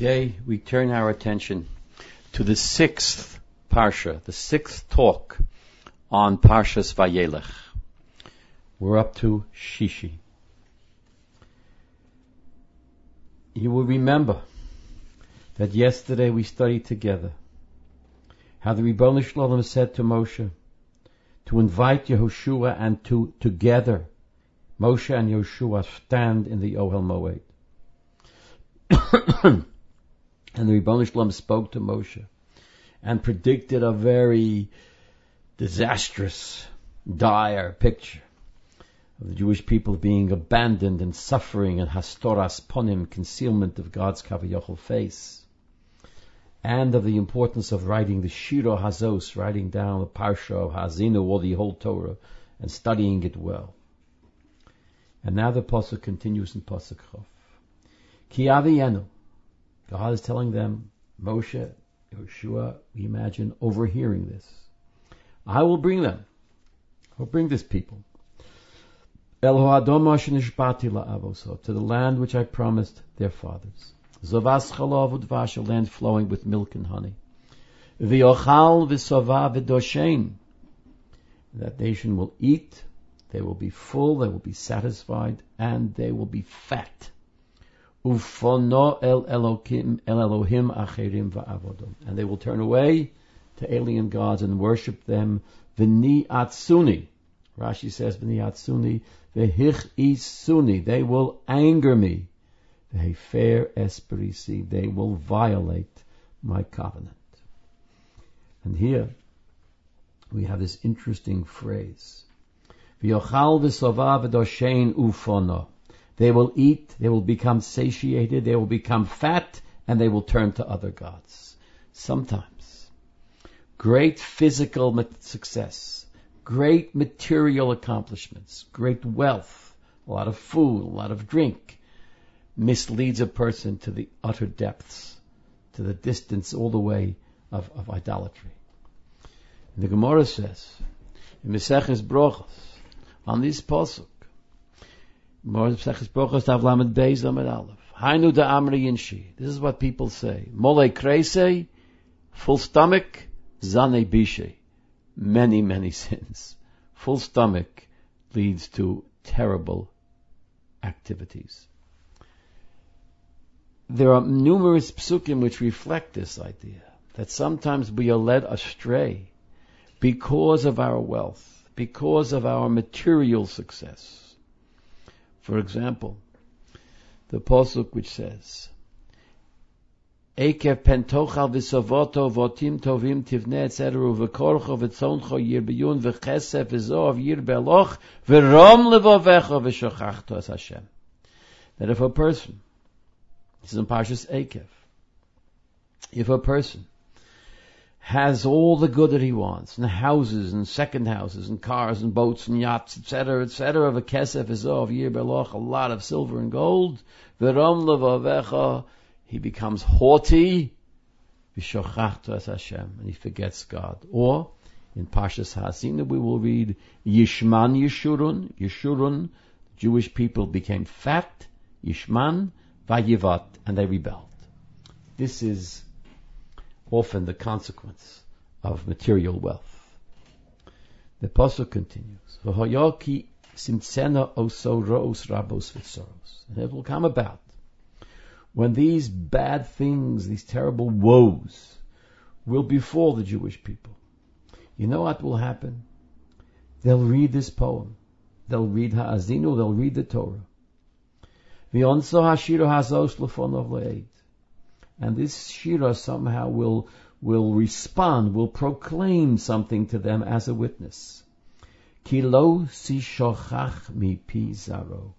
Today we turn our attention to the sixth parsha, the sixth talk on Parshas Vayelech. We're up to Shishi. You will remember that yesterday we studied together how the Ribbon Shalom said to Moshe to invite Yehoshua and to together Moshe and Yehoshua stand in the Ohel Moed. and the Ribbon Shalom spoke to Moshe and predicted a very disastrous, dire picture of the Jewish people being abandoned and suffering and hastoras ponim, concealment of God's kaviyachol face, and of the importance of writing the Shiro Hazos, writing down the Parsha of Ha'azinu or the whole Torah, and studying it well. And now the pasuk continues in pasuk Chof. Ki aviyenu. God is telling them, Moshe, Yehoshua, we imagine overhearing this. I will bring them. I'll bring this people. To the land which I promised their fathers. Zavas a land flowing with milk and honey. V'yochal v'sova v'doshen. That nation will eat, they will be full, they will be satisfied, and they will be fat. Ufono el Elohim, el Elohim acherim va'avodom. And they will turn away to alien gods and worship them. V'ni atsuni. Rashi says, V'ni atsuni. V'hich isuni. They will anger me. V'hefer esperisi. They will violate my covenant. And here we have this interesting phrase. V'yochal v'sova v'doshein ufono. They will eat, they will become satiated, they will become fat, and they will turn to other gods. Sometimes. Great physical success, great material accomplishments, great wealth, a lot of food, a lot of drink, misleads a person to the utter depths, to the distance all the way of, of idolatry. And the Gemara says, in Meseches Brochos, on this pasuk, this is what people say. Mole krese, full stomach, zane bishe. Many, many sins. Full stomach leads to terrible activities. There are numerous psukim which reflect this idea that sometimes we are led astray because of our wealth, because of our material success for example, the posuk which says, Ekev pentochal v'sovoto votim tovim tivne etzeru v'korcho v'tzoncho yir biyun v'chesef v'zov yir beloch v'rom levovecho v'shochachto as Hashem. That if a person, this is in Parshas Ekev, if a person has all the good that he wants, and houses, and second houses, and cars, and boats, and yachts, etc., etc., of a kesef of yir beloch, a lot of silver and gold, v'rom levavecha, he becomes haughty, v'shochachto as Hashem, and he forgets God. Or, in Parshas Ha'azinu, we will read, Yishman Yeshurun, Yeshurun, Jewish people became fat, Yishman, Vayivat, and they rebelled. This is often the consequence of material wealth. The pasuk continues, "V'hoyoki simtsena oso roos rabos v'tzoros," and it will come about when these bad things, these terrible woes, will befall the Jewish people. You know what will happen? They'll read this poem. They'll read Ha'azinu, they'll read the Torah. And this shira somehow will will respond, will proclaim something to them as a witness. Kilo si shochach mi pi zaro,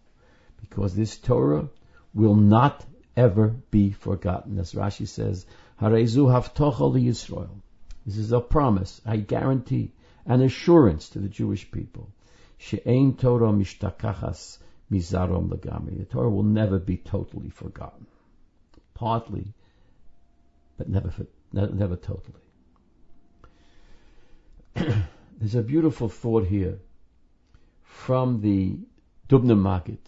because this Torah will not ever be forgotten. As Rashi says, Harezu haftocha Yisrael. This is a promise, a guarantee, an assurance to the Jewish people. She'ein Torah mishtakachas mizarom lagamri. The Torah will never be totally forgotten. Partly but never, never totally. There's a beautiful thought here from the Dubna Maggid,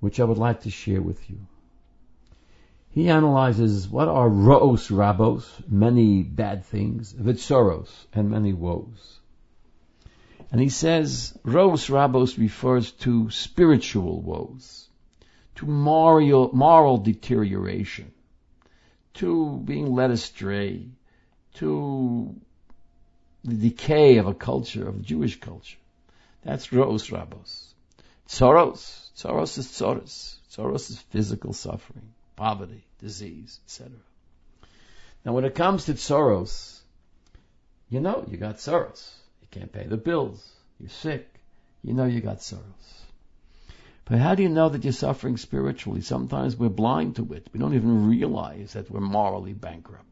which I would like to share with you. He analyzes what are ro'os rabos, many bad things, vitsoros, and many woes. And he says ro'os rabos refers to spiritual woes, to moral, moral deterioration, to being led astray, to the decay of a culture, of Jewish culture. That's ro'os rabos. Tsoros, tsoros is tsoros. Tsoros is physical suffering, poverty, disease, etc. Now when it comes to tsoros, you know you got tsoros. You can't pay the bills. You're sick. You know you got tsoros. But how do you know that you're suffering spiritually? Sometimes we're blind to it. We don't even realize that we're morally bankrupt.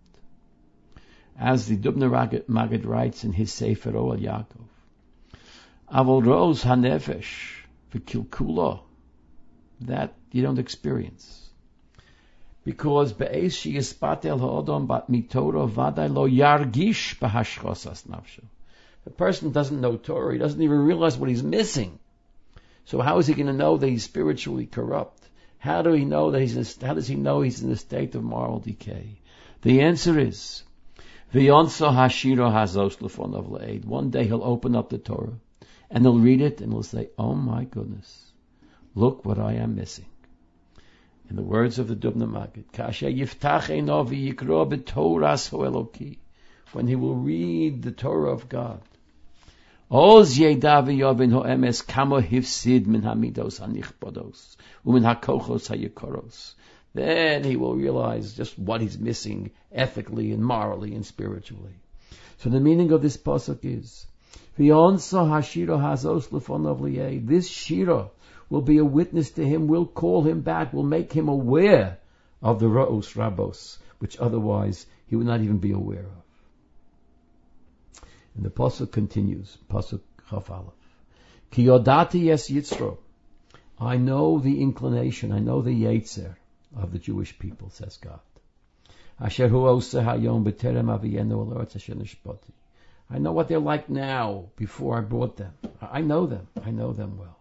As the Dubner Maggid writes in his Sefer Ohel Yaakov, Avol Rose Hanefesh V'Kilkulo, that you don't experience. Because be'ez she yispatel ha'odom bat mitoro vaday lo yargish b'hashchosas nafsho. The person doesn't know Torah, he doesn't even realize what he's missing. So how is he going to know that he's spiritually corrupt? How do he know that he's in, how does he know he's in a state of moral decay? The answer is. One day he'll open up the Torah and he'll read it and he'll say, "Oh my goodness, look what I am missing." In the words of the Dubna Maggid, Kasha yiftach eno v'yikro b'toras. When he will read the Torah of God. Oz yeda v'yovin ho'emes kamo hifsid min hamidos hanichbodos umin hakochos hayikoros. Then he will realize just what he's missing ethically and morally and spiritually. So the meaning of this pasuk is, V'yonsa hashira hazos lefonov This shira will be a witness to him, will call him back, will make him aware of the ra'os rabos, which otherwise he would not even be aware of. And the pasuk continues, pasuk chaf. Ki yodati yes yitzro. I know the inclination, I know the yetzer of the Jewish people, says God. Asher hu hayom b'terem aviyenu asher nishpoti. I know what they're like now before I brought them. I know them. I know them well.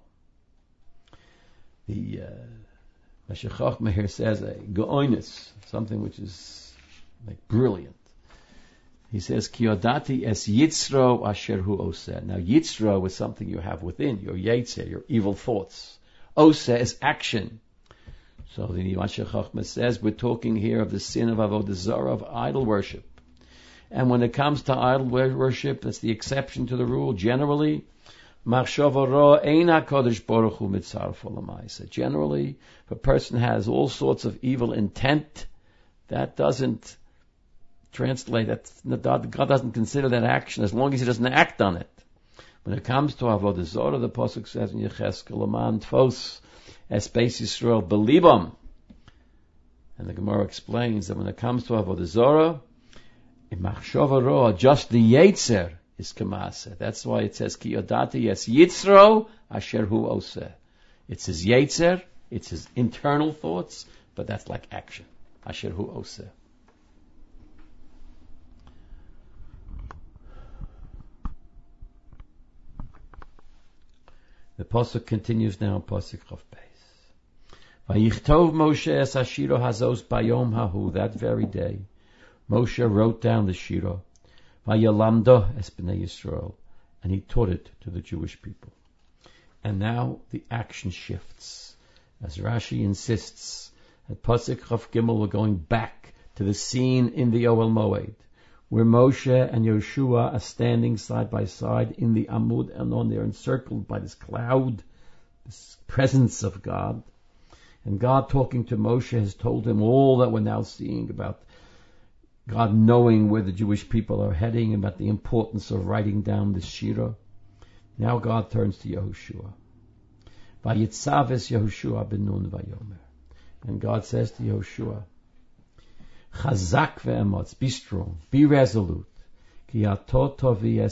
The uh, Meshech here says a go'onis, something which is like brilliant. He says, Kiyodati es yitzro asher hu oseh. Now yitzro is something you have within, your yetzer, your evil thoughts. Oseh is action. So the Yimashach Chachma says we're talking here of the sin of avodah of idol worship. And when it comes to idol worship, that's the exception to the rule. Generally, Generally, if a person has all sorts of evil intent, that doesn't translate. That God doesn't consider that action as long as he doesn't act on it. When it comes to avodah zarah, the pasuk says in Yecheskel, "Aman tfos Yisrael belibam. And the Gemara explains that when it comes to Avodah Zorah, in Machshava just the Yetzer is Kamasa. That's why it says, Ki Yodati Yes Yitzro Asher Hu Oseh. It's his Yetzer, it's his internal thoughts, but that's like action. Asher Hu Oseh. The pasuk continues now in pasuk Chav Vayichtov Moshe es Hashiro Hazos Bayom Hahu. That very day, Moshe wrote down the Shira. Vayalamdo es Bnei Yisrael, and he taught it to the Jewish people. And now the action shifts, as Rashi insists. At Pasuk Chav Gimel, we're going back to the scene in the Oel Moed, where Moshe and Yehoshua are standing side by side in the Amud Anan. They're encircled by this cloud, this presence of God. And God talking to Moshe has told him all that we're now seeing about God knowing where the Jewish people are heading, about the importance of writing down this Shira. Now God turns to Yehoshua. Vayitzaves Yehoshua ben vayomer. And God says to Yehoshua, Chazak ve'emotz, be strong, be resolute. Ki es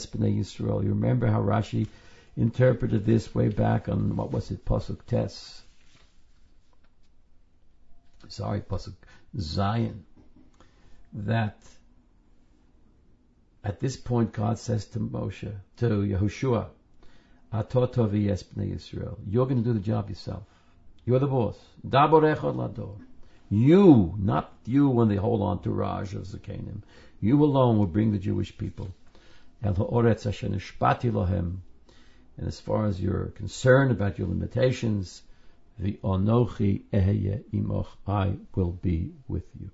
Yisrael. You remember how Rashi interpreted this way back on, what was it, Pasuk Tes sorry, Pasuk Zion, that at this point God says to Moshe, to Yehoshua, Atotovi Yisrael, you're going to do the job yourself. You're the boss. Daborechot lador. You, not you when they hold on to Raj of Zakanim. You alone will bring the Jewish people. And as far as you're concerned about your limitations, the onochi ehye imoch, I will be with you.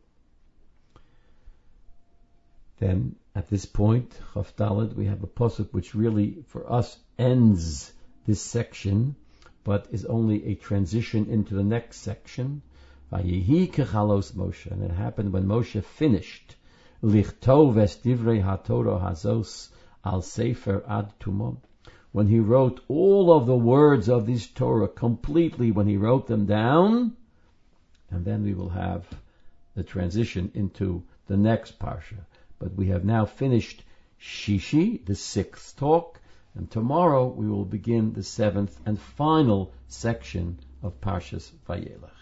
Then at this point, Chavdalad, we have a posuk which really, for us, ends this section, but is only a transition into the next section. Vayihi kechalos Moshe, and it happened when Moshe finished lichtov es divrei haTorah hazos al sefer ad tumom. When he wrote all of the words of this Torah completely, when he wrote them down, and then we will have the transition into the next parsha. But we have now finished Shishi, the sixth talk, and tomorrow we will begin the seventh and final section of Parshas Vayelech.